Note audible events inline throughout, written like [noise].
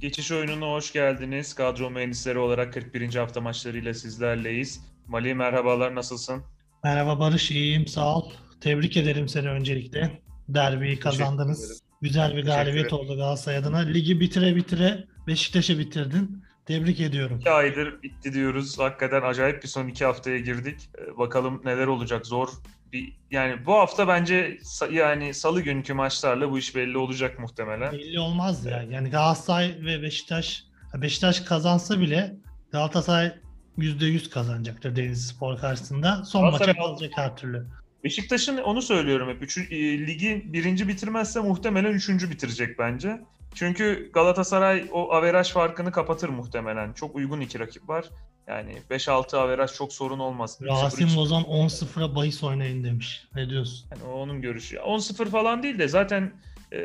Geçiş oyununa hoş geldiniz. Kadro mühendisleri olarak 41. hafta maçlarıyla sizlerleyiz. Mali merhabalar, nasılsın? Merhaba Barış, iyiyim sağ ol. Tebrik ederim seni öncelikle. Derbiyi kazandınız. Güzel bir galibiyet oldu Galatasaray adına. Ligi bitire bitire Beşiktaş'ı bitirdin. Tebrik ediyorum. İki aydır bitti diyoruz. Hakikaten acayip bir son iki haftaya girdik. Ee, bakalım neler olacak. Zor bir yani bu hafta bence yani salı günkü maçlarla bu iş belli olacak muhtemelen. Belli olmaz ya. Yani Galatasaray ve Beşiktaş Beşiktaş kazansa bile Galatasaray %100 kazanacaktır Denizlispor karşısında. Son maçı Galatasaray- alacak her türlü. Beşiktaş'ın onu söylüyorum hep. Üçü, e, ligi birinci bitirmezse muhtemelen üçüncü bitirecek bence. Çünkü Galatasaray o averaj farkını kapatır muhtemelen. Çok uygun iki rakip var. Yani 5-6 averaj çok sorun olmaz. Rasim 0-3 Ozan 10-0'a bahis oynayın demiş. Ne diyorsun? Yani onun görüşü. 10-0 falan değil de zaten e,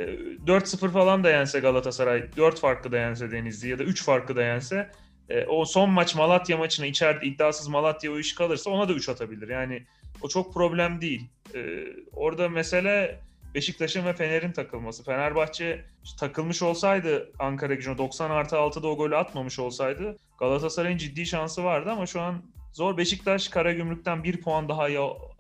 4-0 falan da yense Galatasaray, 4 farklı da yense Denizli ya da 3 farklı da yense e, o son maç Malatya maçına içeride iddiasız Malatya o iş kalırsa ona da 3 atabilir. Yani o çok problem değil. E, orada mesele Beşiktaş'ın ve Fener'in takılması. Fenerbahçe takılmış olsaydı Ankara gücüne 90 artı 6'da o golü atmamış olsaydı Galatasaray'ın ciddi şansı vardı ama şu an zor. Beşiktaş Karagümrük'ten bir puan daha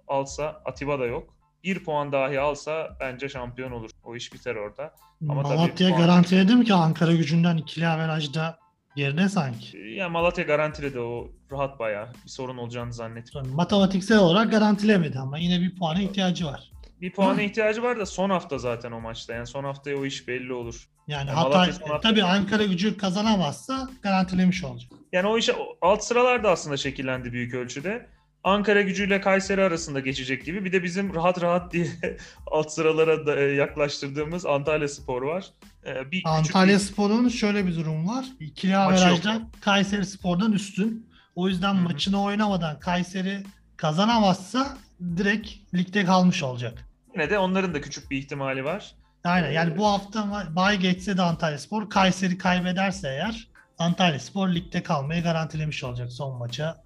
alsa Atiba da yok. Bir puan dahi alsa bence şampiyon olur. O iş biter orada. Ama Malatya puan- garantiledi mi ki Ankara gücünden ikili averajda geride sanki? Ya Malatya garantiledi o rahat bayağı. Bir sorun olacağını zannetmiyorum. Matematiksel olarak garantilemedi ama yine bir puana ihtiyacı var. Bir puana ihtiyacı var da son hafta zaten o maçta. Yani son haftaya o iş belli olur. Yani Ya Hatay hafta- tabii Ankara gücü kazanamazsa garantilemiş olacak. Yani o iş alt sıralar da aslında şekillendi büyük ölçüde. Ankara gücüyle Kayseri arasında geçecek gibi. Bir de bizim rahat rahat diye [laughs] alt sıralara da, e, yaklaştırdığımız Antalya Spor var. E, Bir küçük Antalya bir- Spor'un şöyle bir durum var. İkili averajda. Kayseri Spor'dan üstün. O yüzden Hı hı. maçını oynamadan Kayseri kazanamazsa direkt ligde kalmış olacak. Yine de onların da küçük bir ihtimali var. Aynen yani Ee, bu hafta bay geçse de Antalya Spor Kayseri kaybederse eğer Antalya Spor ligde kalmayı garantilemiş olacak son maça.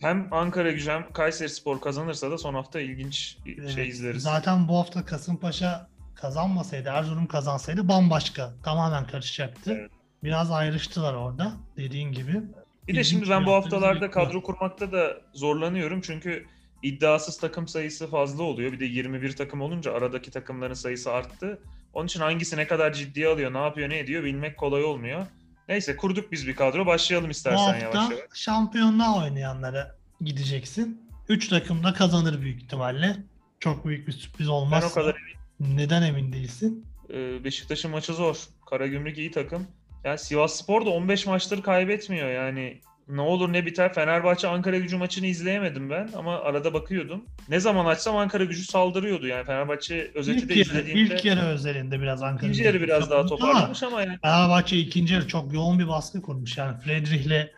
Hem Ankara gücü hem Kayseri Spor kazanırsa da son hafta ilginç bir Evet, şey izleriz. Zaten bu hafta Kasımpaşa kazanmasaydı, Erzurum kazansaydı bambaşka, tamamen karışacaktı. Evet. Biraz ayrıştılar orada dediğin gibi. Bir de şimdi ben bu haftalarda kadro kurmakta da zorlanıyorum. Çünkü iddiasız takım sayısı fazla oluyor. Bir de 21 takım olunca aradaki takımların sayısı arttı. Onun için hangisi ne kadar ciddiye alıyor, ne yapıyor, ne ediyor bilmek kolay olmuyor. Neyse kurduk biz bir kadro. Başlayalım Bu istersen hafta yavaş yavaş. şampiyonluğa oynayanlara gideceksin. 3 takım da kazanır büyük ihtimalle. Çok büyük bir sürpriz Ben olmaz. o kadar Neden emin değilsin? Ee, Beşiktaş'ın maçı zor. Karagümrük iyi takım. Yani Sivas Spor da 15 maçtır kaybetmiyor yani. Ne olur ne biter. Fenerbahçe Ankara gücü maçını izleyemedim ben ama arada bakıyordum. Ne zaman açsam Ankara gücü saldırıyordu yani. Fenerbahçe özeti İlk de izlediğimde ilk yarı özelinde biraz Ankara. ikinci yarı biraz daha ama toparlamış ama yani Fenerbahçe ikinci yarı çok yoğun bir baskı kurmuş. Yani Friedrich'le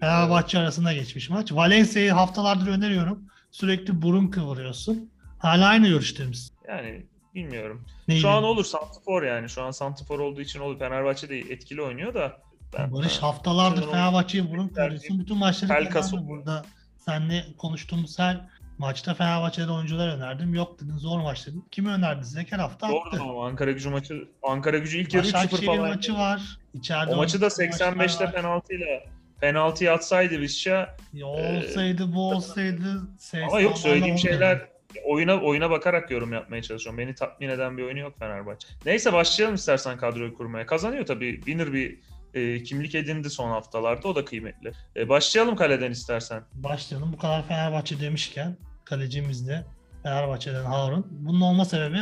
Fenerbahçe arasında geçmiş maç. Valencia'yı haftalardır öneriyorum. Sürekli burun kıvırıyorsun. Hala aynı görüşte misin? yani bilmiyorum. Neyi Şu an olur Santifor yani. Şu an Santifor olduğu için olur. Fenerbahçe de etkili oynuyor da. Ben, Barış Ha. haftalardır Sanırım Fenerbahçe'yi burun kıvırıyorsun. Bütün maçları Pelkas kazandı oluyor. burada. Seninle konuştuğumuz her maçta Fenerbahçe'de oyuncular önerdim. Yok dedin zor maç dedin. Kimi önerdin? Zeker hafta attı. Doğru ama Ankara gücü maçı Ankara gücü ilk yarı 3-0 Başakşehir falan. maçı var. İçeride O maçı da oynadığı maçlar 85'te var. penaltıyla penaltıyı atsaydı Visca Ya olsaydı bu olsaydı. ama yok söylediğim şeyler oyuna oyuna bakarak yorum yapmaya çalışıyorum. Beni tatmin eden bir oyunu yok Fenerbahçe. Neyse başlayalım istersen kadroyu kurmaya. Kazanıyor tabii. Winner bir e, kimlik edindi son haftalarda. O da kıymetli. E, başlayalım kaleden istersen. Başlayalım. Bu kadar Fenerbahçe demişken kalecimiz de Fenerbahçe'den Harun. Bunun olma sebebi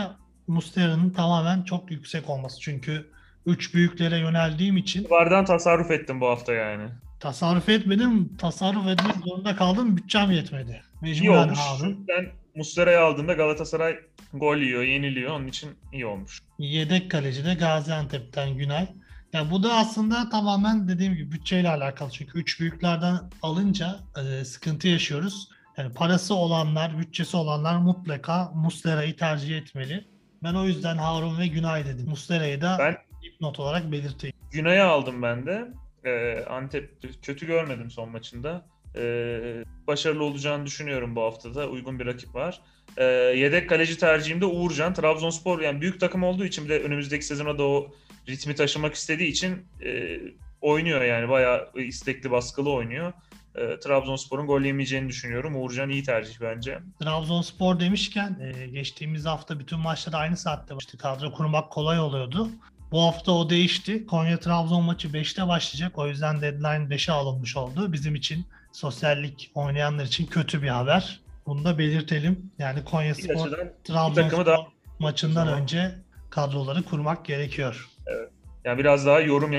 Mustera'nın tamamen çok yüksek olması. Çünkü üç büyüklere yöneldiğim için Vardan tasarruf ettim bu hafta yani. tasarruf etmedim. Tasarruf etmek zorunda kaldım. Bütçem yetmedi. İyi Mecburen olmuş. Harun. Ben Mustera'yı aldığımda Galatasaray gol yiyor, yeniliyor. Onun için iyi olmuş. Yedek kaleci de Gaziantep'ten Günay. Ya bu da aslında tamamen dediğim gibi bütçeyle alakalı. Çünkü üç büyüklerden alınca e, sıkıntı yaşıyoruz. Yani parası olanlar, bütçesi olanlar mutlaka Muslera'yı tercih etmeli. Ben o yüzden Harun ve Günay dedim. Muslera'yı da Ben- dipnot olarak belirteyim. Güney'e aldım ben de. Ee, Antep kötü görmedim son maçında. Ee, başarılı olacağını düşünüyorum bu haftada. Uygun bir rakip var. Ee, yedek kaleci tercihimde Uğurcan. Trabzonspor yani büyük takım olduğu için bir de önümüzdeki sezona da o ritmi taşımak istediği için e, oynuyor yani bayağı istekli baskılı oynuyor. E, Trabzonspor'un gol yemeyeceğini düşünüyorum. Uğurcan iyi tercih bence. Trabzonspor demişken e, geçtiğimiz hafta bütün maçlar aynı saatte başladı. Kadro kurmak kolay oluyordu. Bu hafta o değişti. Konya-Trabzon maçı 5'te başlayacak. O yüzden deadline 5'e alınmış oldu. Bizim için sosyallik oynayanlar için kötü bir haber. Bunu da belirtelim. Yani Konya Spor Trabzonspor maçından önce kadroları kurmak gerekiyor. Yani biraz daha yorum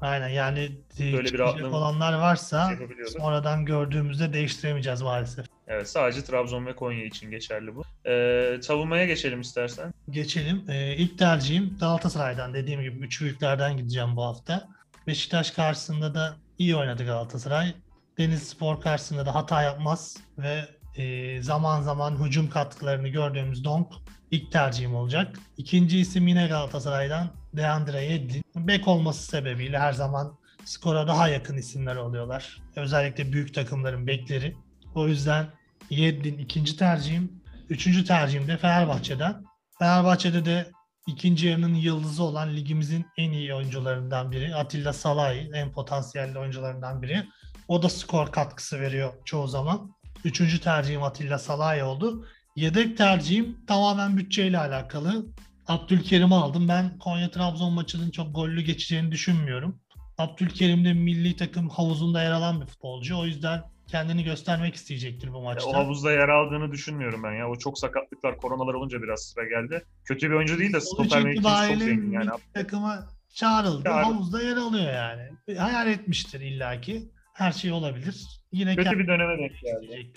Aynen yani e, Böyle bir olanlar varsa yapabiliyorlar. sonradan gördüğümüzde değiştiremeyeceğiz maalesef. Evet sadece Trabzon ve Konya için geçerli bu. E, savunmaya geçelim istersen. Geçelim. Ee, ilk tercihim Galatasaray'dan. Dediğim gibi üç büyüklerden gideceğim bu hafta. Beşiktaş karşısında da iyi oynadı Galatasaray. Deniz Spor karşısında da hata yapmaz ve e, zaman zaman hücum katkılarını gördüğümüz Donk ilk tercihim olacak. İkinci isim yine Galatasaray'dan Deandre Yedlin. Bek olması sebebiyle her zaman skora daha yakın isimler oluyorlar. Özellikle büyük takımların bekleri. O yüzden Yedlin ikinci tercihim. Üçüncü tercihim de Fenerbahçe'den. Fenerbahçe'de de ikinci yarının yıldızı olan ligimizin en iyi oyuncularından biri. Atilla Salahi en potansiyelli oyuncularından biri. O da skor katkısı veriyor çoğu zaman. Üçüncü tercihim Atilla Salahi oldu. Yedek tercihim tamamen bütçeyle alakalı. Abdülkerim'i aldım. Ben Konya-Trabzon maçının çok gollü geçeceğini düşünmüyorum. Abdülkerim de milli takım havuzunda yer alan bir futbolcu. O yüzden kendini göstermek isteyecektir bu maçta. O havuzda yer aldığını düşünmüyorum ben ya. O çok sakatlıklar, koronalar olunca biraz sıra geldi. Kötü bir oyuncu değil de stoper mevkisi çok zengin yani. takıma çağrıldı. Çağrı- Havuzda yer alıyor yani. Hayal etmiştir illaki. Her şey olabilir. Yine Kötü bir döneme denk geldi.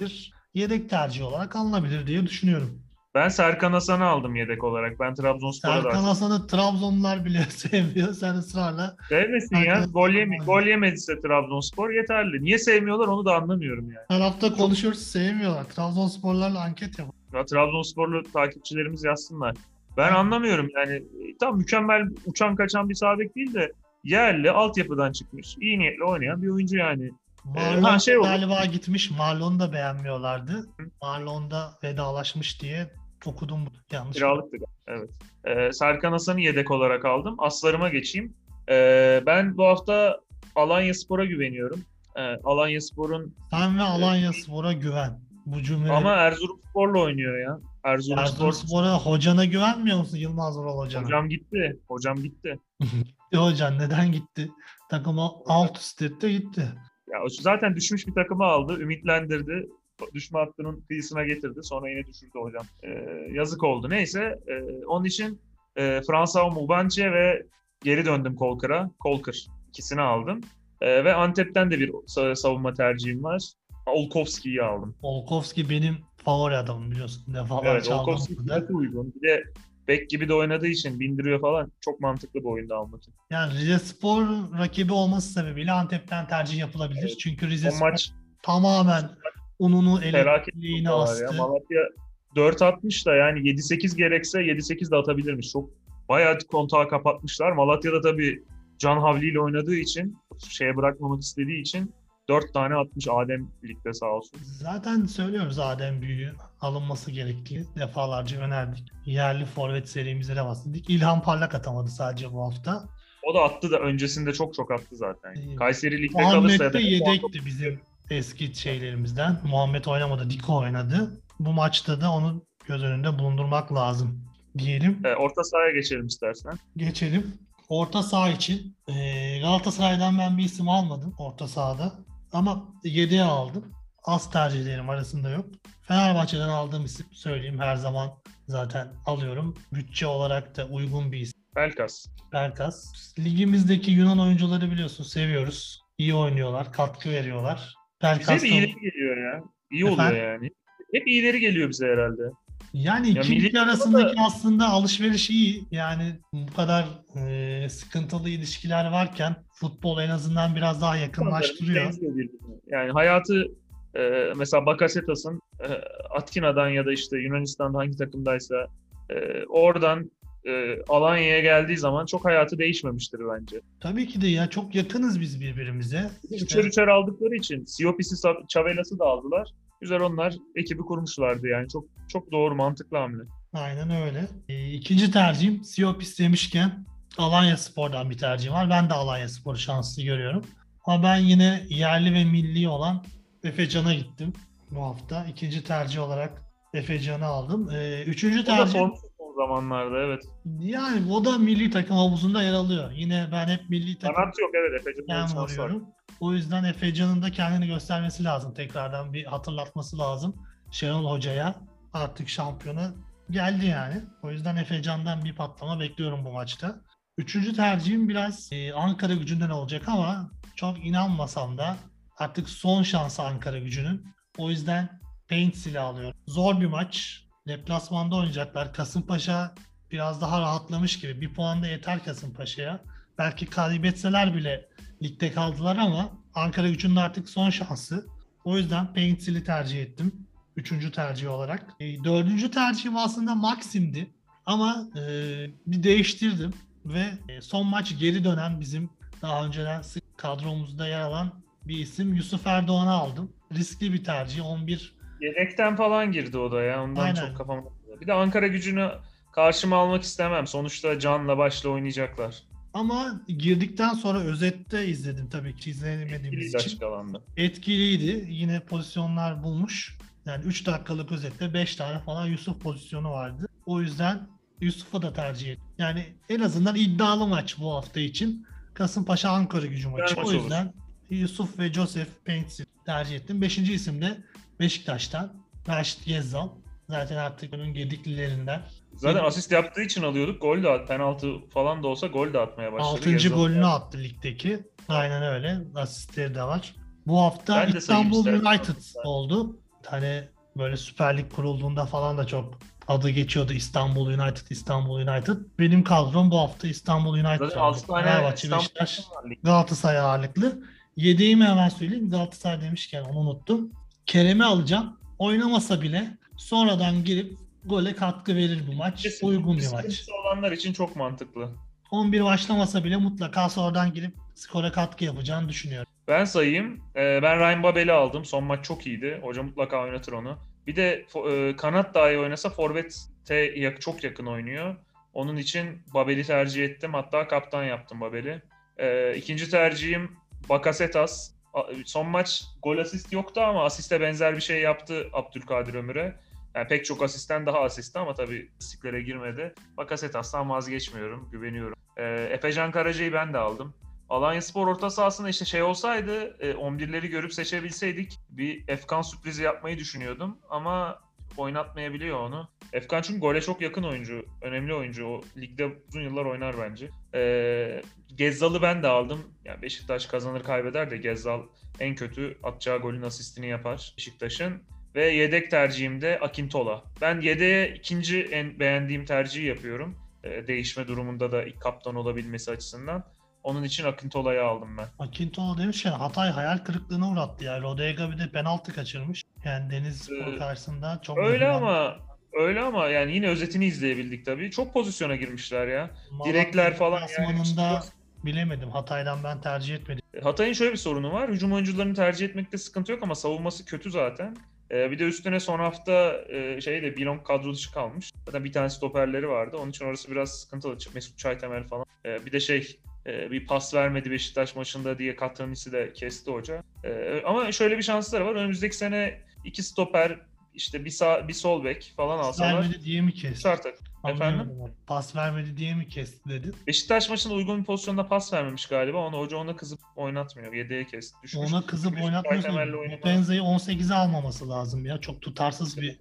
Yedek tercih olarak alınabilir diye düşünüyorum. Ben Serkan Hasan'ı aldım yedek olarak. Ben Trabzonspor'a Serkan Hasan'ı Trabzonlular bile [laughs] sevmiyor. Sen ısrarla Sevmesin ya. Gol, yeme gol yemediyse Trabzonspor yeterli. Niye sevmiyorlar onu da anlamıyorum yani. her hafta konuşuyoruz sevmiyorlar. Trabzonsporlarla anket yapalım. Ya, Trabzonsporlu takipçilerimiz yazsınlar. Ben Evet. anlamıyorum yani. E, Tam mükemmel uçan kaçan bir sağ bek değil de yerli altyapıdan çıkmış. iyi niyetle oynayan bir oyuncu yani. Marlon ha, şey oldu. galiba gitmiş. Marlon'u da beğenmiyorlardı. Marlon da vedalaşmış diye okudum. Yanlış. Kiralıktı. Evet. Ee, Serkan Hasan'ı yedek olarak aldım. Aslarıma geçeyim. Ee, ben bu hafta Alanya Spor'a güveniyorum. Ee, Alanya Spor'un Sen ve Alanya Spor'a güven. Bu cümle. ama Erzurumspor'la oynuyor ya. Erzurumspor Erzurumspor'a hocana güvenmiyor musun Yılmaz Vural hocana? hocam gitti. Hocam gitti. [laughs] E hocan neden gitti? Takıma alt üst etti gitti. Ya zaten düşmüş bir takımı aldı, ümitlendirdi. Düşme hattının kıyısına getirdi. Sonra yine düşürdü hocam. Ee, yazık oldu. Neyse. e, onun için e, Fransa Mubance ve geri döndüm Kolkır'a. Kolkır. ikisini aldım. E, ve Antep'ten de bir sa- savunma tercihim var. Olkovski'yi aldım. Olkovski benim favori adamım biliyorsun. Defalarca Evet, aldım Olkovski uygun. Bir de bek gibi de oynadığı için bindiriyor falan. Çok mantıklı bir oyunda almak için. Yani Rize Spor rakibi olması sebebiyle Antep'ten tercih yapılabilir. Evet. Çünkü Rize O Spor maç tamamen ununu elektriğini astı. ya. Malatya 4 atmış da yani 7-8 gerekse 7-8 de atabilirmiş. Çok bayağı kontağı kapatmışlar. Malatya'da tabii Can Havli ile oynadığı için şeye bırakmamak istediği için 4 tane atmış Adem ligde sağ olsun. Zaten söylüyoruz Adem Büyük'ün alınması gerektiği defalarca önerdik. Yerli forvet serimize de bahsettik. İlhan Parlak atamadı sadece bu hafta. O da attı da öncesinde çok çok attı zaten. İyi. Kayseri ligde kalırsa Muhammed ya de da yedekti bizim eski şeylerimizden. Muhammed oynamadı, Diko oynadı. Bu maçta da onu göz önünde bulundurmak lazım diyelim. E, orta sahaya geçelim istersen. Geçelim. Orta saha için eee, Galatasaray'dan ben bir isim almadım orta sahada. Ama yedeğe aldım. Az tercihlerim arasında yok. Fenerbahçe'den aldığım isim söyleyeyim her zaman zaten alıyorum. Bütçe olarak da uygun bir isim. Pelkas. Berkas. Ligimizdeki Yunan oyuncuları biliyorsun seviyoruz. İyi oynuyorlar, katkı veriyorlar. Bize Berkas hep iyileri geliyor ya. İyi oluyor Efendim? yani. Hep iyileri geliyor bize herhalde. Yani Ya iki ülke arasındaki aslında alışveriş iyi. Yani bu kadar e, sıkıntılı ilişkiler varken futbol en azından biraz daha yakınlaştırıyor. Yani hayatı e, mesela Bakasetas'ın e, Atkina'dan ya da işte Yunanistan'da hangi takımdaysa e, oradan e, Alanya'ya geldiği zaman çok hayatı değişmemiştir bence. Tabii ki de ya çok yakınız biz birbirimize. İşte- Üçer üçer aldıkları için Siopis'i, Çavelas'ı da aldılar. Güzel onlar ekibi kurmuşlardı yani. Çok çok doğru mantıklı hamle. Aynen öyle. E, ikinci tercihim Siopis demişken Alanya Spor'dan bir tercihim var. Ben de Alanya Spor'u şanslı görüyorum. Ama ben yine yerli ve milli olan Efe Can'a gittim bu hafta. İkinci tercih olarak Efe Can'ı aldım. Ee, üçüncü O da tercih son zamanlarda evet. yani o da milli takım havuzunda yer alıyor. Yine ben hep milli takım Kanat yok evet şans var. vuruyorum. O yüzden Efe Can'ın da kendini göstermesi lazım. Tekrardan bir hatırlatması lazım. Şenol Hoca'ya artık şampiyona geldi yani. O yüzden Efe Can'dan bir patlama bekliyorum bu maçta. Üçüncü tercihim biraz e, Ankara gücünden olacak ama çok inanmasam da artık son şansı Ankara gücünün. O yüzden Paints'ili alıyorum. Zor bir maç. Deplasmanda oynayacaklar. Kasımpaşa biraz daha rahatlamış gibi. Bir puan da yeter Kasımpaşa'ya. Belki kaybetseler bile ligde kaldılar ama Ankara gücünün artık son şansı. O yüzden Paints'ili tercih ettim. Üçüncü tercih olarak. E, dördüncü tercihim aslında Maxim'di. Ama e, bir değiştirdim ve e, son maç geri dönen bizim daha önceden sık kadromuzda yer alan bir isim Yusuf Erdoğan'ı aldım. Riskli bir tercih. 11 Yedekten falan girdi o da ya. Ondan Aynen. çok kafam. Bir de Ankara gücünü karşıma almak istemem. Sonuçta canla başla oynayacaklar. Ama girdikten sonra özette izledim tabii ki izleyemediğimiz Etkiliydi için. açık alanda. Etkiliydi. Yine pozisyonlar bulmuş. Yani 3 dakikalık özette 5 tane falan Yusuf pozisyonu vardı. O yüzden Yusuf'u da tercih ettim. Yani en azından iddialı maç bu hafta için. Kasımpaşa Ankara gücü maçı. maç o olur. yüzden Yusuf ve Joseph Paints'i tercih ettim. Beşinci isim de Beşiktaş'tan Raşit Gezzal. Zaten artık onun gediklilerinden. Zaten asist yaptığı için alıyorduk. Gol de at, penaltı falan da olsa gol de atmaya başladı. Altıncı Gezal. golünü attı ligdeki. Aynen öyle. Asistleri de var. Bu hafta Ben İstanbul. United oldu. Hani böyle Süper Lig kurulduğunda falan da çok adı geçiyordu İstanbul United, İstanbul United. Benim kadrom bu hafta İstanbul United Zaten oldu. 6 tane Fenerbahçe, Beşiktaş. Galatasaray ağırlıklı. Yedeğimi hemen söyleyeyim. Galatasaray demişken onu unuttum. Kerem'i alacağım. Oynamasa bile sonradan girip gole katkı verir bu maç. Kesin Uygun bir maç. olanlar için çok mantıklı. 11 başlamasa bile mutlaka sonradan girip skora katkı yapacağını düşünüyorum. Ben sayayım. Ee, ben Ryan Babel'i aldım. Son maç çok iyiydi. Hoca mutlaka oynatır onu. Bir de e, kanat dahi oynasa Forvet'e çok yakın oynuyor. Onun için Babel'i tercih ettim. Hatta kaptan yaptım Babel'i. Ee, ikinci tercihim Bakasetas. Son maç gol asist yoktu ama asiste benzer bir şey yaptı Abdülkadir Ömür'e. Yani pek çok asisten daha asisti ama tabii istiklere girmedi. Bakasetas'tan vazgeçmiyorum, güveniyorum. Ee, Efecan Karaca'yı ben de aldım. Alanya Spor orta sahasında işte şey olsaydı e, 11'leri görüp seçebilseydik bir Efkan sürprizi yapmayı düşünüyordum ama oynatmayabiliyor onu. Efkan çünkü gole çok yakın oyuncu, önemli oyuncu. O ligde uzun yıllar oynar bence. Ee, Gezzal'ı ben de aldım. Yani Beşiktaş kazanır kaybeder de Gezzal en kötü atacağı golün asistini yapar Beşiktaş'ın. Ve yedek tercihim de Akintola. Ben yedeğe ikinci en beğendiğim tercihi yapıyorum. Ee, değişme durumunda da ilk kaptan olabilmesi açısından. Onun için Akintola'yı aldım ben. Akintola demişken Hatay hayal kırıklığına uğrattı ya. Rodega bir de penaltı kaçırmış. Yani Deniz Spor Ee, karşısında çok Öyle ama öyle ama yani yine özetini izleyebildik tabii. Çok pozisyona girmişler ya. Malatya direkler falan yani. deplasmanında bilemedim. Hatay'dan ben tercih etmedim. Hatay'ın şöyle bir sorunu var. Hücum oyuncularını tercih etmekte sıkıntı yok ama savunması kötü zaten. Ee, bir de üstüne son hafta e, şeyde Bilong kadro dışı kalmış. Zaten bir tane stoperleri vardı. Onun için orası biraz sıkıntılı. Mesut Çaytemel falan. Ee, bir de şey e, bir pas vermedi Beşiktaş maçında diye Katranisi de kesti hoca. Ee, ama şöyle bir şansları var. Önümüzdeki sene iki stoper işte bir sağ bir sol bek falan alsalar vermedi diye mi kesti? artık. Efendim? Pas vermedi diye mi kesti dedi. Beşiktaş maçında uygun bir pozisyonda pas vermemiş galiba. Onu hoca ona kızıp oynatmıyor. Yedeğe kesti. Düşmüş. Ona kızıp oynatmıyorsun. Penza'yı 18'e almaması lazım ya. Çok tutarsız bir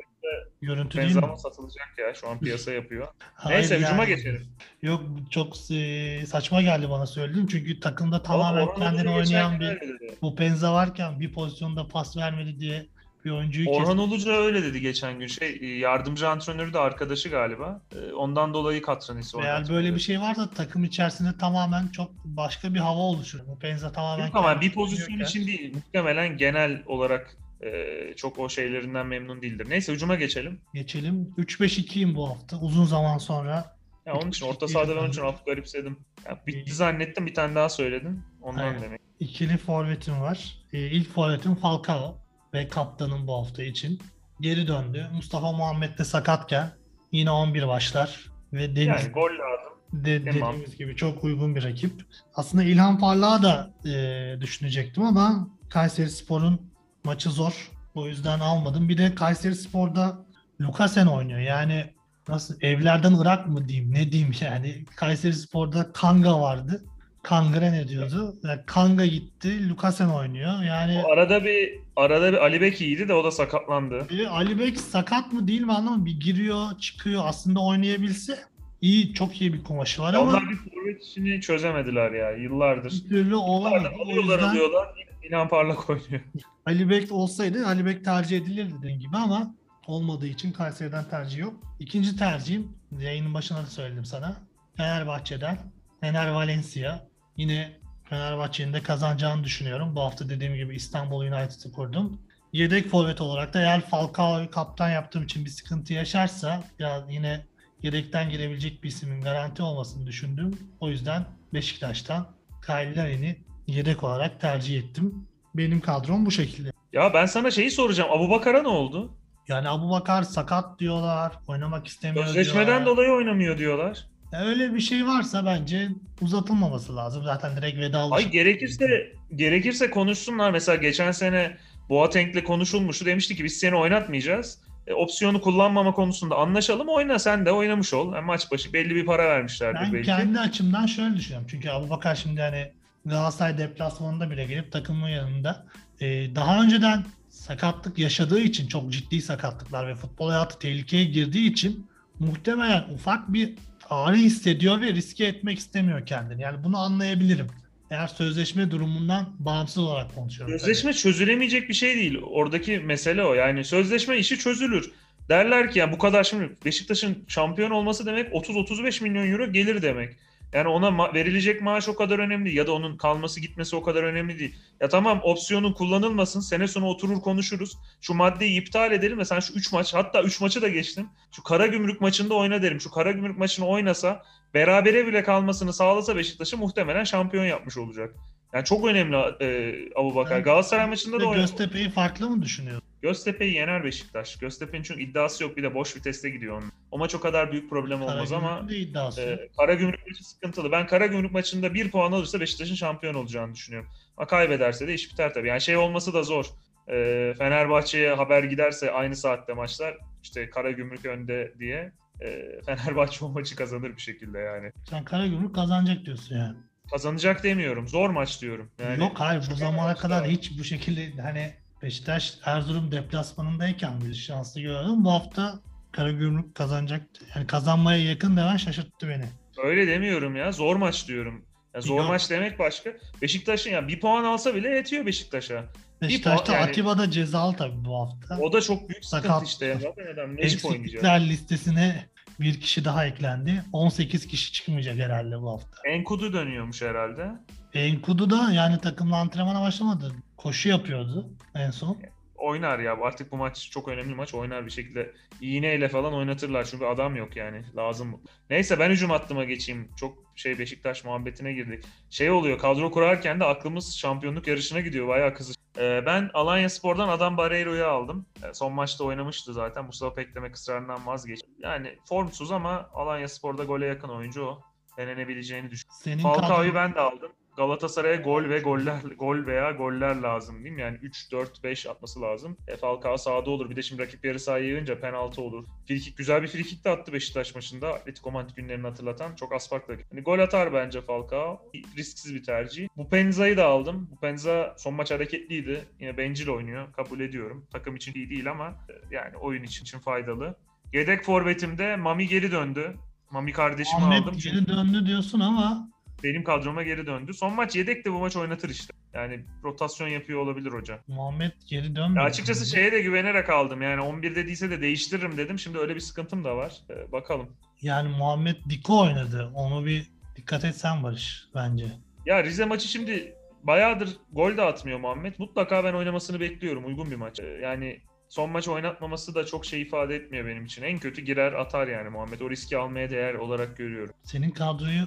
görüntü değil mi? Satılacak ya. Şu an piyasa [laughs] yapıyor. Hayır Neyse hücuma yani. geçelim. Yok çok e, saçma geldi bana söylediğin çünkü takımda tamamen kendini oynayan bir bu Penza varken bir pozisyonda pas vermedi diye bir oyuncuyu. Orhan Ulucu öyle dedi geçen gün. Şey e, yardımcı antrenörü de arkadaşı galiba. E, Ondan dolayı Katranisi Eğer oynatmıyor böyle dedi. bir şey varsa takım içerisinde tamamen çok başka bir hava oluşur. Bu Penza tamamen Yok ama bir pozisyon için değil. Muhtemelen genel olarak e, çok o şeylerinden memnun değildir. Neyse hücuma geçelim. Geçelim. 3-5-2'yim bu hafta. Uzun zaman sonra. Ya onun için orta sahada ben onun için hafif garipsedim. Ya bitti zannettim bir tane daha söyledin. Ondan Aynen. demek. ikili forvetim var. Ee, ilk forvetim Falcao ve kaptanım bu hafta için. Geri döndü. Mustafa Muhammed de sakatken yine 11 başlar. Ve Deniz Yani gol lazım. De, Tamam. dediğimiz gibi çok uygun bir rakip. Aslında İlhan Parlak'ı da e, düşünecektim ama Kayseri Spor'un maçı zor. O yüzden almadım. Bir de Kayseri Spor'da Lukasen oynuyor. Yani nasıl evlerden Irak mı diyeyim ne diyeyim yani. Kayseri Spor'da Kanga vardı. Kangre ne diyordu? Yani Kanga gitti. Lukasen oynuyor. Yani O arada bir arada bir Ali Bek iyiydi de o da sakatlandı. E, Ali Bek sakat mı değil mi anlamadım. Bir giriyor çıkıyor aslında oynayabilse iyi çok iyi bir kumaşı var ama Onlar bir forvet işini çözemediler ya yıllardır. bir türlü olamadı. Alıyorlar yüzden alıyorlar. İlhan Parlak oynuyor. [laughs] Ali Bek olsaydı Ali Bek tercih edilirdi dediğim gibi ama olmadığı için Kayseri'den tercih yok. İkinci tercihim yayının başında da söyledim sana. Fenerbahçe'den Fener Valencia. Yine Fenerbahçe'nin de kazanacağını düşünüyorum. Bu hafta dediğim gibi İstanbul United'ı kurdum. Yedek forvet olarak da eğer Falcao'yu kaptan yaptığım için bir sıkıntı yaşarsa ya yine yedekten girebilecek bir ismin garanti olmasını düşündüm. O yüzden Beşiktaş'tan Kyle Larin'i yedek olarak tercih ettim. Benim kadrom bu şekilde. Ya ben sana şeyi soracağım. Abu Bakar'a ne oldu? Yani Abu Bakar sakat diyorlar, oynamak istemiyor Sözleşmeden diyorlar. dolayı oynamıyor diyorlar. Ya öyle bir şey varsa bence uzatılmaması lazım. Zaten direkt vedalaşıp. Ay gerekirse gerekirse konuşsunlar. Mesela geçen sene Boateng'le konuşulmuştu. Demişti ki biz seni oynatmayacağız. E, opsiyonu kullanmama konusunda anlaşalım. Oyna sen de oynamış ol. Yani maç başı belli bir para vermişlerdir Ben belki. kendi açımdan şöyle düşünüyorum. Çünkü Abu Bakar şimdi hani Galatasaray deplasmanında bile gelip takımın yanında e, daha önceden sakatlık yaşadığı için çok ciddi sakatlıklar ve futbol hayatı tehlikeye girdiği için muhtemelen ufak bir ağrı hissediyor ve riske etmek istemiyor kendini. Yani bunu anlayabilirim. Eğer sözleşme durumundan bağımsız olarak konuşuyorum. tabii. Sözleşme çözülemeyecek bir şey değil. Oradaki mesele o. Yani sözleşme işi çözülür. Derler ki yani bu kadar şimdi Beşiktaş'ın şampiyon olması demek 30-35 milyon euro gelir demek. Yani ona ma- verilecek maaş o kadar önemli ya da onun kalması gitmesi o kadar önemli değil. Ya tamam opsiyonun kullanılmasın sene sonu oturur konuşuruz. Şu maddeyi iptal edelim ve sen şu 3 maç hatta 3 maçı da geçtim. Şu Karagümrük maçında oyna derim. Şu Karagümrük maçını oynasa berabere bile kalmasını sağlasa Beşiktaş'ı muhtemelen şampiyon yapmış olacak. Yani çok önemli e, Abu Bakar. Yani Galatasaray maçında da oynadı. Göztepe'yi farklı mı düşünüyorsun? Göztepe'yi yener Beşiktaş. Göztepe'nin çünkü iddiası yok bir de boş viteste gidiyor onun. O maç o kadar büyük problem olmaz ama iddiası. e, Karagümrük maçı sıkıntılı. Ben Karagümrük maçında bir puan alırsa Beşiktaş'ın şampiyon olacağını düşünüyorum. Ama kaybederse de iş biter tabii. Yani şey olması da zor. E, Fenerbahçe'ye haber giderse aynı saatte maçlar işte Karagümrük önde diye e, [laughs] Fenerbahçe o maçı kazanır bir şekilde yani. Sen Karagümrük kazanacak diyorsun yani. Kazanacak demiyorum. Zor maç diyorum. Yani Yok hayır bu zamana kadar var. hiç bu şekilde hani Beşiktaş Erzurum deplasmanındayken bir şanslı gördüm. Bu hafta Karagümrük kazanacaktı. Yani kazanmaya yakın demen şaşırttı beni. Öyle demiyorum ya. Zor maç diyorum. Ya zor Yok. maç demek başka. Beşiktaş'ın ya bir puan alsa bile yetiyor Beşiktaş'a. Beşiktaş'ta yani- Atiba da cezalı tabii bu hafta. O da çok büyük sıkıntı Sakat. işte. Ya. Adam. Eksiklikler listesine bir kişi daha eklendi. 18 kişi çıkmayacak herhalde bu hafta. Enkudu dönüyormuş herhalde. Enkudu da yani takımla antrenmana başlamadı. Koşu yapıyordu en son. Oynar ya. Artık bu maç çok önemli maç. Oynar bir şekilde. iğneyle falan oynatırlar. Çünkü adam yok yani. Lazım. Neyse ben hücum hattıma geçeyim. Çok şey Beşiktaş muhabbetine girdik. Şey oluyor kadro kurarken de aklımız şampiyonluk yarışına gidiyor. Bayağı kızış. Ee, ben Alanya Spor'dan Adam Barreiro'yu aldım. Ee, son maçta oynamıştı zaten. Mustafa Peklemek ısrarından vazgeçti. Yani formsuz ama Alanya Spor'da gole yakın oyuncu o. Denenebileceğini düşünüyorum. Falcao'yu ben de aldım. Galatasaray'a gol ve goller gol veya goller lazım değil mi? Yani 3 4 5 atması lazım. E, Falcao sağda olur. Bir de şimdi rakip yarı sahaya yığınca penaltı olur. Frikik güzel bir frikik de attı Beşiktaş maçında. Atletico Madrid günlerini hatırlatan çok az farklı. Hani gol atar bence Falcao. Risksiz bir tercih. Bu Penza'yı da aldım. Bu Penza son maç hareketliydi. Yine bencil oynuyor. Kabul ediyorum. Takım için iyi değil ama e, yani oyun için, için faydalı. Yedek forvetimde Mami geri döndü. Mami kardeşimi aldım. Ahmet geri döndü diyorsun ama benim kadroma geri döndü. Son maç yedek de bu maç oynatır işte. Yani rotasyon yapıyor olabilir hoca. Muhammed geri dönmüyor. Ya açıkçası şeye de güvenerek aldım. Yani 11'de değilse de değiştiririm dedim. Şimdi öyle bir sıkıntım da var. Ee, bakalım. Yani Muhammed Diko oynadı. Onu bir dikkat etsen Barış bence. Ya Rize maçı şimdi bayağıdır gol de atmıyor Muhammed. Mutlaka ben oynamasını bekliyorum. Uygun bir maç. Ee, Yani son maç oynatmaması da çok şey ifade etmiyor benim için. En kötü girer atar yani Muhammed. O riski almaya değer olarak görüyorum. Senin kadroyu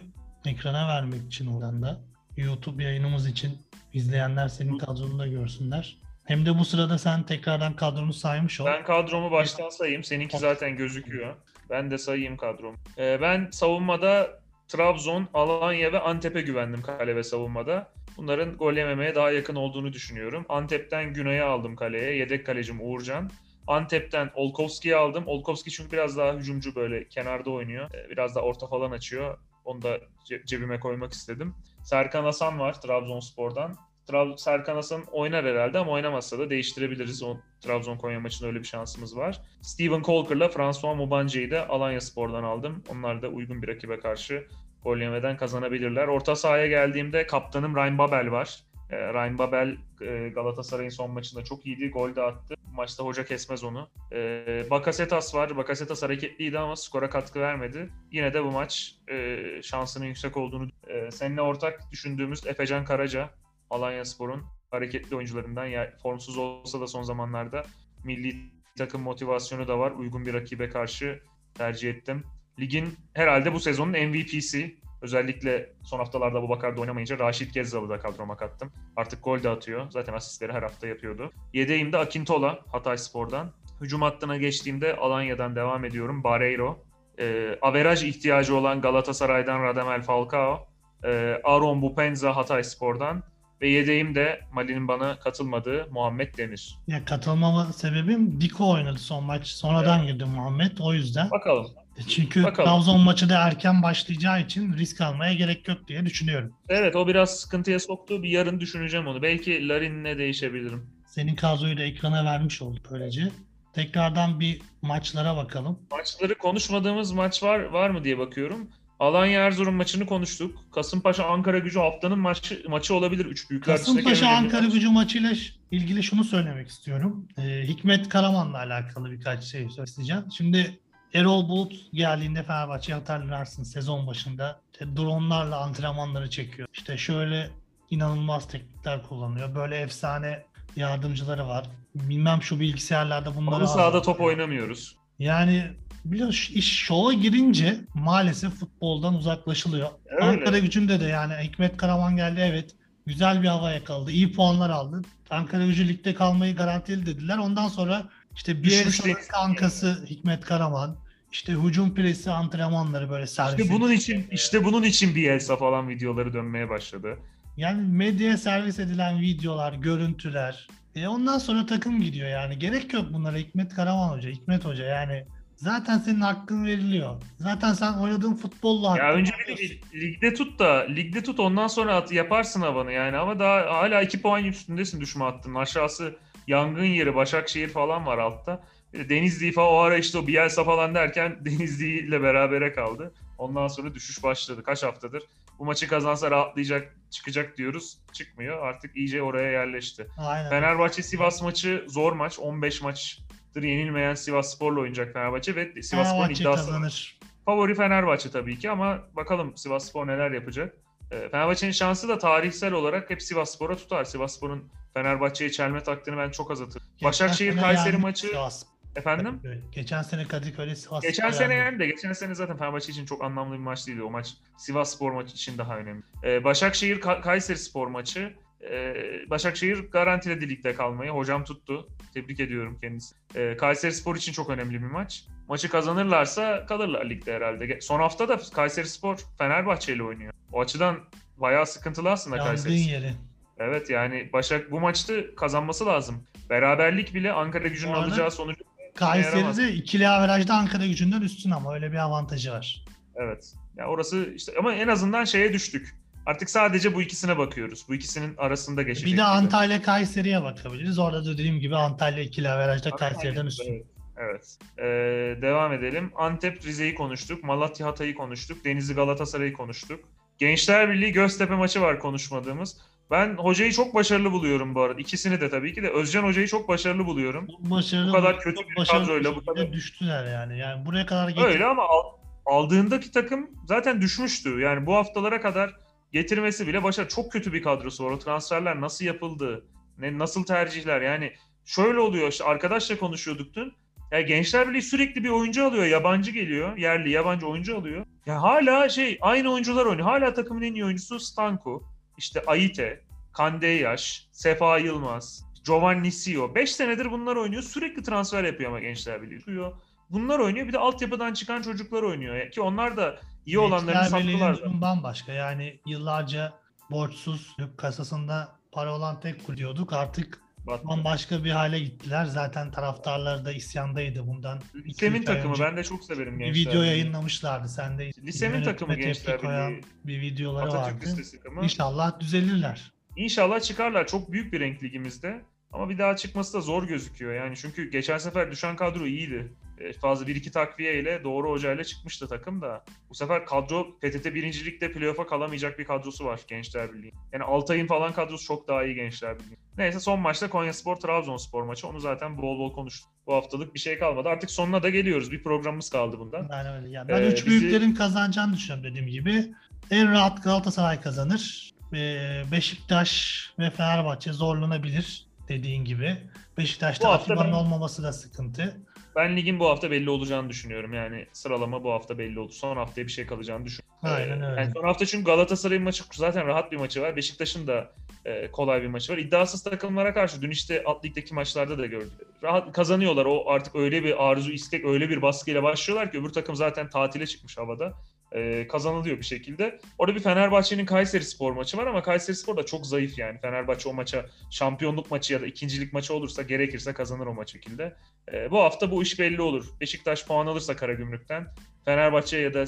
ekrana vermek için oradan da YouTube yayınımız için izleyenler senin kadronu da görsünler. Hem de bu sırada sen tekrardan kadronu saymış ol. Ben kadromu baştan sayayım. Seninki zaten gözüküyor. Ben de sayayım kadromu. Ee, ben savunmada Trabzon, Alanya ve Antep'e güvendim kale ve savunmada. Bunların gol yememeye daha yakın olduğunu düşünüyorum. Antep'ten Güney'e aldım kaleye. Yedek kalecim Uğurcan. Antep'ten Olkovski'yi aldım. Olkovski çünkü biraz daha hücumcu böyle kenarda oynuyor. Ee, Biraz da orta falan açıyor. Onu da ce- cebime koymak istedim. Serkan Hasan var Trabzonspor'dan. Trab Serkan Hasan oynar herhalde ama oynamazsa da değiştirebiliriz. O Trabzon Konya maçında öyle bir şansımız var. Steven Colker'la François Mubancı'yı da Alanya Spor'dan aldım. Onlar da uygun bir rakibe karşı gol yemeden kazanabilirler. Orta sahaya geldiğimde kaptanım Ryan Babel var. E, Ryan Babel e, Galatasaray'ın son maçında çok iyiydi. Gol de attı. Maçta hoca kesmez onu. E, Bakasetas var. Bakasetas hareketliydi ama skora katkı vermedi. Yine de bu maç e, şansının yüksek olduğunu e, seninle ortak düşündüğümüz Efecan Karaca Alanya Spor'un hareketli oyuncularından ya, formsuz olsa da son zamanlarda milli takım motivasyonu da var. Uygun bir rakibe karşı tercih ettim. Ligin herhalde bu sezonun MVP'si. Özellikle son haftalarda bu Bakar'da oynamayınca Raşit Gezzal'ı da kadroma kattım. Artık gol de atıyor. Zaten asistleri her hafta yapıyordu. Yedeğimde Akintola Hatay Spor'dan. Hücum hattına geçtiğimde Alanya'dan devam ediyorum. Barreiro. Ee, averaj ihtiyacı olan Galatasaray'dan Radamel Falcao. Ee, Aaron Bupenza Hatay Spor'dan. Ve yedeğim de Mali'nin bana katılmadığı Muhammed Demir. Ya katılmama sebebim Diko oynadı son maç. Sonradan girdi Muhammed o yüzden. Bakalım. Çünkü bakalım. Trabzon maçı da erken başlayacağı için risk almaya gerek yok diye düşünüyorum. Evet o biraz sıkıntıya soktu. Bir yarın düşüneceğim onu. Belki Larin'le değişebilirim. Senin kadroyu da ekrana vermiş olduk böylece. Tekrardan bir maçlara bakalım. Maçları konuşmadığımız maç var var mı diye bakıyorum. Alanya Erzurum maçını konuştuk. Kasımpaşa Ankara Gücü haftanın maçı maçı olabilir. Üç büyükler Kasımpaşa Ankara gücü maçıyla ilgili şunu söylemek istiyorum. Ee, Hikmet Karaman'la alakalı birkaç şey söyleyeceğim. Şimdi Erol Bulut geldiğinde Fenerbahçe'yi hatırlarsın sezon başında işte dronlarla antrenmanları çekiyor. İşte şöyle inanılmaz teknikler kullanıyor. Böyle efsane yardımcıları var. Bilmem şu bilgisayarlarda bunları Halı sahada top oynamıyoruz. Yani biliyorsun iş şova girince maalesef futboldan uzaklaşılıyor. Öyle. Ankara gücünde de yani Hikmet Karaman geldi evet. Güzel bir hava yakaladı. iyi puanlar aldı. Ankara gücü ligde kalmayı garantili dediler. Ondan sonra işte bir değil. kankası Hikmet Karaman. İşte hücum presi antrenmanları böyle servis. İşte bunun için işte bunun için Bielsa falan videoları dönmeye başladı. Yani medyaya servis edilen videolar, görüntüler. E ondan sonra takım gidiyor yani. Gerek yok bunlara Hikmet Karaman Hoca, Hikmet Hoca yani. Zaten senin hakkın veriliyor. Zaten sen oynadığın futbolla hakkını Ya önce bir lig- ligde tut da ligde tut ondan sonra at, yaparsın havanı yani ama daha hala 2 puan üstündesin düşme hattının. Aşağısı yangın yeri Başakşehir falan var altta. Denizli falan o ara işte o Bielsa falan derken [laughs] Denizli ile berabere kaldı. Ondan sonra düşüş başladı. Kaç haftadır? Bu maçı kazansa rahatlayacak, çıkacak diyoruz. Çıkmıyor. Artık iyice oraya yerleşti. Aynen. Fenerbahçe Sivas maçı zor maç. 15 maçtır yenilmeyen Sivas Spor'la oynayacak Fenerbahçe ve Sivas Spor'un iddiası kazanır. Favori Fenerbahçe tabii ki ama bakalım Sivasspor neler yapacak. Ee, Fenerbahçe'nin şansı da tarihsel olarak hep Sivasspor'a tutar. Sivasspor'un Fenerbahçe'yi çelme taktiğini ben çok azaltırım. Geçen Başakşehir Kayseri maçı Sivas. Efendim. Geçen sene Kadıköy'de Sivas. Geçen Spor sene yendi de geçen sene zaten Fenerbahçe için çok anlamlı bir maç değildi. O maç Sivasspor maçı için daha önemli. Ee, Başakşehir Ka- Kayseri Spor maçı. Ee, Başakşehir garantiledi ligde kalmayı. Hocam tuttu. Tebrik ediyorum kendisi. Ee, Kayseri Spor için çok önemli bir maç. Maçı kazanırlarsa kalırlar ligde herhalde. Son hafta da Kayseri Spor Fenerbahçe ile oynuyor. O açıdan bayağı sıkıntılı aslında Yangın Kayseri Spor. yeri. Evet yani Başak bu maçta kazanması lazım. Beraberlik bile Ankara gücünün alacağı sonucu. Kayseri'de ikili averajda Ankara gücünden üstün ama öyle bir avantajı var. Evet. Ya orası işte ama en azından şeye düştük. Artık sadece bu ikisine bakıyoruz. Bu ikisinin arasında geçecek. Bir de. Antalya Kayseri'ye bakabiliriz. Orada da dediğim gibi Antalya ikili averajda Kayseri'den üstün. Evet. Evet. Ee, devam edelim. Antep Rize'yi konuştuk. Malatya Hatay'ı konuştuk. Denizli Galatasaray'ı konuştuk. Gençler Birliği Göztepe maçı var konuşmadığımız. Ben hocayı çok başarılı buluyorum bu arada. İkisini de tabii ki de. Özcan hocayı çok başarılı buluyorum. Başarılı, Bu kadar kötü bir kadroyla, bu kadar- düştüler yani. Yani buraya kadar getirdi. Öyle ama al- aldığındaki takım zaten düşmüştü. Yani bu haftalara kadar getirmesi bile başarı. Çok kötü bir kadrosu var. O transferler nasıl yapıldı? Ne, nasıl tercihler? Yani şöyle oluyor. işte arkadaşla konuşuyorduk dün. Ya Gençler Birliği sürekli bir oyuncu alıyor. Yabancı geliyor. Yerli, yabancı oyuncu alıyor. Ya hala şey aynı oyuncular oynuyor. Hala takımın en iyi oyuncusu Stanku. İşte Aite, Kandeyaş, Sefa Yılmaz, Giovanni Sio. 5 senedir bunlar oynuyor. Sürekli transfer yapıyor ama Gençler Birliği. Tutuyor. Bunlar oynuyor. Bir de altyapıdan çıkan çocuklar oynuyor. Ki onlar da iyi olanlarını sattılar. da. durumu bambaşka. Yani yıllarca borçsuz, kasasında para olan tek kulüp diyorduk. Artık Battı. bambaşka bir hale gittiler. Zaten taraftarları da isyandaydı bundan. Lisemin takımı önce ben de çok severim bir gençler. video Birliği. yayınlamışlardı. Sen de Lisemin takımı Gençler koyan bir videoları Atatürk vardı. Takımı. İnşallah düzelirler. İnşallah çıkarlar. Çok büyük bir renk ligimizde. Ama bir daha çıkması da zor gözüküyor. Yani çünkü geçen sefer düşen kadro iyiydi. E, Fazla bir iki takviye ile doğru hocayla çıkmıştı takım da. Bu sefer kadro PTT birincilikte playoff'a kalamayacak bir kadrosu var Gençler Birliği. Yani Altay'ın falan kadrosu çok daha iyi Gençler Birliği. Neyse son maçta Konyaspor Trabzonspor maçı. Onu zaten bol bol konuştuk. Bu haftalık bir şey kalmadı. Artık sonuna da geliyoruz. Bir programımız kaldı bundan. Yani öyle. Yani ben Ee, üç bizi- büyüklerin kazanacağını düşünüyorum dediğim gibi. En rahat Galatasaray kazanır. Ee, Beşiktaş ve Fenerbahçe zorlanabilir dediğin gibi. Beşiktaş'ta Atiba'nın ben- olmaması da sıkıntı. Ben ligin bu hafta belli olacağını düşünüyorum. Yani sıralama bu hafta belli oldu. Son haftaya bir şey kalacağını düşünüyorum. Aynen öyle. Yani son hafta çünkü Galatasaray'ın maçı zaten rahat bir maçı var. Beşiktaş'ın da e, kolay bir maçı var. İddiasız takımlara karşı dün işte alt ligdeki maçlarda da gördük. Rahat kazanıyorlar. O artık öyle bir arzu, istek, öyle bir baskıyla başlıyorlar ki öbür takım zaten tatile çıkmış havada. E, kazanılıyor bir şekilde. Orada bir Fenerbahçe'nin Kayseri Spor maçı var ama Kayseri Spor da çok zayıf yani. Fenerbahçe o maça şampiyonluk maçı ya da ikincilik maçı olursa gerekirse kazanır o maç şekilde. E, bu hafta bu iş belli olur. Beşiktaş puan alırsa Karagümrük'ten, Fenerbahçe ya da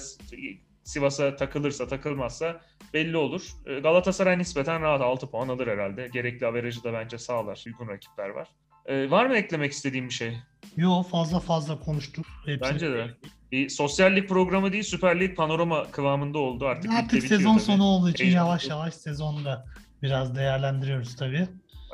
Sivas'a takılırsa takılmazsa belli olur. E, Galatasaray nispeten rahat 6 puan alır herhalde. Gerekli averajı da bence sağlar. Uygun rakipler var. E, var mı eklemek istediğim bir şey? Yo fazla fazla konuştuk. Hepsini. Bence de. Bir sosyal lig programı değil Süper Lig panorama kıvamında oldu. Artık, Artık sezon tabii. sonu olduğu için Heyecanlı. yavaş yavaş sezonu da biraz değerlendiriyoruz tabii.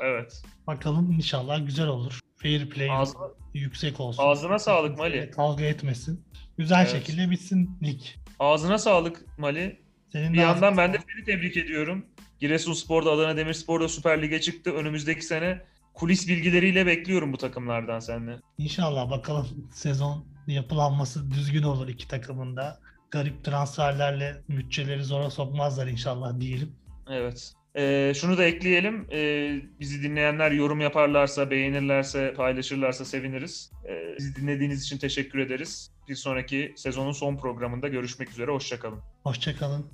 Evet. Bakalım inşallah güzel olur. Fair play Ağzına, yüksek olsun. ağzına sağlık Mali. Kavga etmesin. Güzel Evet. şekilde bitsin lig. Ağzına sağlık Mali. Senin Bir yandan ağzına ben de seni tebrik ediyorum. Giresunspor'da, Adana Demirspor'da Süper Lig'e çıktı. Önümüzdeki sene kulis bilgileriyle bekliyorum bu takımlardan seninle. İnşallah bakalım sezon yapılanması düzgün olur iki takımın da. Garip transferlerle bütçeleri zora sokmazlar inşallah diyelim. Evet. Ee, şunu da ekleyelim. Ee, bizi dinleyenler yorum yaparlarsa, beğenirlerse, paylaşırlarsa seviniriz. Ee, bizi dinlediğiniz için teşekkür ederiz. Bir sonraki sezonun son programında görüşmek üzere. Hoşçakalın. Hoşçakalın.